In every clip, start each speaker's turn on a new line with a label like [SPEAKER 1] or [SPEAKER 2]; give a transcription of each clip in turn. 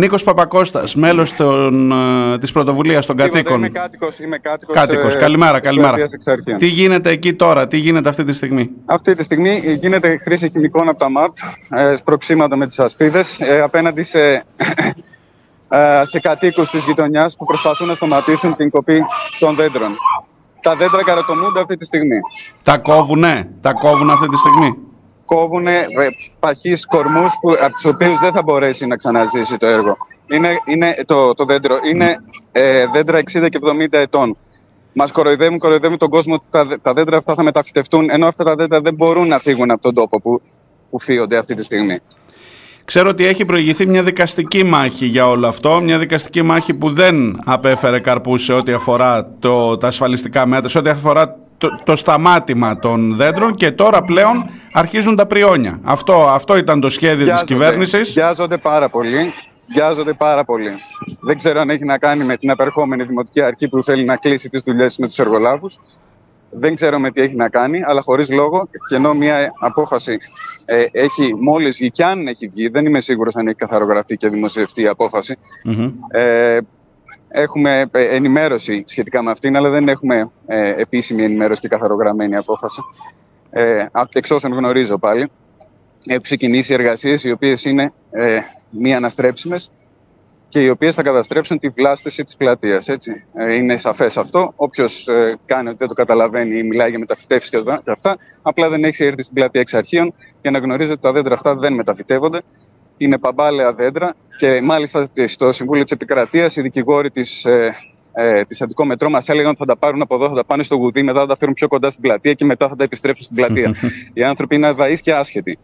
[SPEAKER 1] Νίκος Παπακώστας, μέλος ε, της πρωτοβουλίας των κατοίκων.
[SPEAKER 2] Είμαι κάτοικος. Είμαι κάτοικος,
[SPEAKER 1] κάτοικος.
[SPEAKER 2] Ε,
[SPEAKER 1] καλημέρα, καλημέρα. Τι γίνεται εκεί τώρα, τι γίνεται αυτή τη στιγμή;
[SPEAKER 2] Αυτή τη στιγμή γίνεται χρήση χημικών από τα ΜΑΤ, ε, σπροξήματα με τις ασπίδες, ε, απέναντι σε, ε, σε κατοίκους της γειτονιάς που προσπαθούν να σταματήσουν την κοπή των δέντρων. Τα δέντρα καρατομούνται αυτή τη στιγμή.
[SPEAKER 1] Τα κόβουνε, τα κόβουν αυτή τη στιγμή;
[SPEAKER 2] Κόβουν ε, παχείς κορμούς που, από τους οποίους δεν θα μπορέσει να ξαναζήσει το έργο. Είναι, είναι το, το δέντρο είναι ε, δέντρα 60 και 70 ετών. Μας κοροϊδεύουν, κοροϊδεύουν τον κόσμο ότι τα, τα δέντρα αυτά θα μεταφυτευτούν, ενώ αυτά τα δέντρα δεν μπορούν να φύγουν από τον τόπο που, που φύγονται αυτή τη στιγμή.
[SPEAKER 1] Ξέρω ότι έχει προηγηθεί μια δικαστική μάχη για όλο αυτό, μια δικαστική μάχη που δεν απέφερε καρπούς σε ό,τι αφορά το, τα ασφαλιστικά μέτρα, σε ό,τι αφορά το, σταμάτημα των δέντρων και τώρα πλέον αρχίζουν τα πριόνια. Αυτό, αυτό ήταν το σχέδιο της κυβέρνησης.
[SPEAKER 2] Βιάζονται πάρα πολύ. Βιάζονται πάρα πολύ. Δεν ξέρω αν έχει να κάνει με την απερχόμενη δημοτική αρχή που θέλει να κλείσει τις δουλειές με τους εργολάβους. Δεν ξέρω με τι έχει να κάνει, αλλά χωρίς λόγο και ενώ μια απόφαση ε, έχει μόλις βγει και αν έχει βγει, δεν είμαι σίγουρος αν έχει καθαρογραφεί και δημοσιευτεί η αποφαση ε, Έχουμε ε, ενημέρωση σχετικά με αυτήν, αλλά δεν έχουμε ε, επίσημη ενημέρωση και καθαρογραμμένη απόφαση. Ε, εξ όσων γνωρίζω πάλι, έχουν ξεκινήσει εργασίες οι οποίες είναι ε, μη αναστρέψιμες και οι οποίες θα καταστρέψουν τη βλάστηση της πλατείας. Ε, είναι σαφές αυτό. Όποιος ε, κάνει ότι δεν το καταλαβαίνει ή μιλάει για μεταφυτεύσεις και αυτά, απλά δεν έχει έρθει στην πλατεία εξ αρχείων για να γνωρίζει ότι τα δέντρα αυτά δεν μεταφυτεύονται είναι παμπάλαια δέντρα και μάλιστα στο Συμβούλιο της Επικρατείας οι δικηγόροι της, ε, ε, της Μετρό μας έλεγαν ότι θα τα πάρουν από εδώ, θα τα πάνε στο γουδί, μετά θα τα φέρουν πιο κοντά στην πλατεία και μετά θα τα επιστρέψουν στην πλατεία. οι άνθρωποι είναι αδαείς και άσχετοι.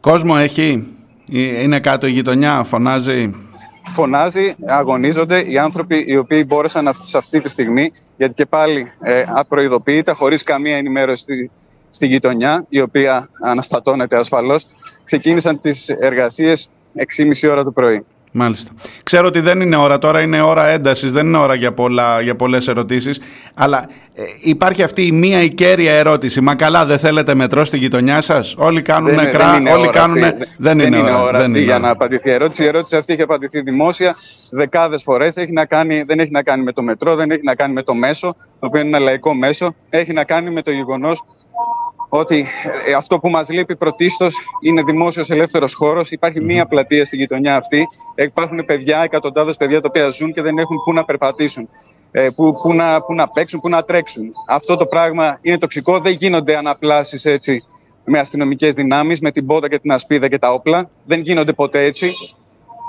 [SPEAKER 1] Κόσμο έχει, είναι κάτω η γειτονιά, φωνάζει.
[SPEAKER 2] Φωνάζει, αγωνίζονται οι άνθρωποι οι οποίοι μπόρεσαν σε αυτή τη στιγμή, γιατί και πάλι ε, απροειδοποιείται, χωρίς καμία ενημέρωση στη, στη γειτονιά, η οποία αναστατώνεται ασφαλώς, ξεκίνησαν τις εργασίες 6.30 ώρα το πρωί.
[SPEAKER 1] Μάλιστα. Ξέρω ότι δεν είναι ώρα τώρα, είναι ώρα έντασης, δεν είναι ώρα για, πολλά, για πολλές ερωτήσεις. Αλλά ε, υπάρχει αυτή η μία η κέρια ερώτηση. Μα καλά, δεν θέλετε μετρό στη γειτονιά σας; Όλοι κάνουν νεκρά, όλοι κάνουν.
[SPEAKER 2] Δεν, δεν, είναι ώρα, ώρα δεν είναι για να απαντηθεί η ερώτηση. Η ερώτηση αυτή έχει απαντηθεί δημόσια δεκάδες φορές. Δεν έχει να κάνει με το μετρό, δεν έχει να κάνει με το μέσο, το οποίο είναι ένα λαϊκό μέσο. Έχει να κάνει με το γεγονός ότι ε, αυτό που μας λείπει πρωτίστως είναι δημόσιος ελεύθερος χώρος. Υπάρχει μία πλατεία στη γειτονιά αυτή. Υπάρχουν παιδιά, εκατοντάδες παιδιά τα οποία ζουν και δεν έχουν πού να περπατήσουν. Ε, που, που, να, που να παίξουν, που να τρέξουν. Αυτό το πράγμα είναι τοξικό. Δεν γίνονται αναπλάσεις έτσι με αστυνομικές δυνάμεις, με την πότα και την ασπίδα και τα όπλα. Δεν γίνονται ποτέ έτσι.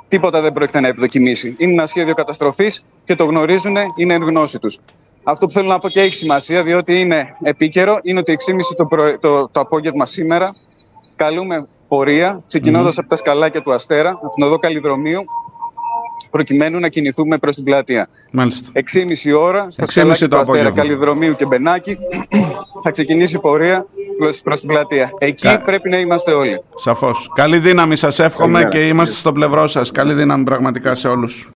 [SPEAKER 2] Τίποτα δεν πρόκειται να ευδοκιμήσει. Είναι ένα σχέδιο καταστροφής και το γνωρίζουν, είναι εν γνώση τους. Αυτό που θέλω να πω και έχει σημασία, διότι είναι επίκαιρο, είναι ότι 6.30 το, το, το απόγευμα σήμερα καλούμε πορεία, από τα σκαλάκια του Αστέρα, από την οδό Καλλιδρομίου, προκειμένου να κινηθούμε προς την πλατεία.
[SPEAKER 1] Μάλιστα.
[SPEAKER 2] 6.30 ώρα, στα σκαλάκια του Αστέρα, Καλλιδρομίου και Μπενάκη, θα ξεκινήσει η πορεία προς την πλατεία. Εκεί πρέπει να είμαστε όλοι.
[SPEAKER 1] Σαφώς. Καλή δύναμη σας εύχομαι και είμαστε στο πλευρό σας. Καλή δύναμη πραγματικά σε όλους.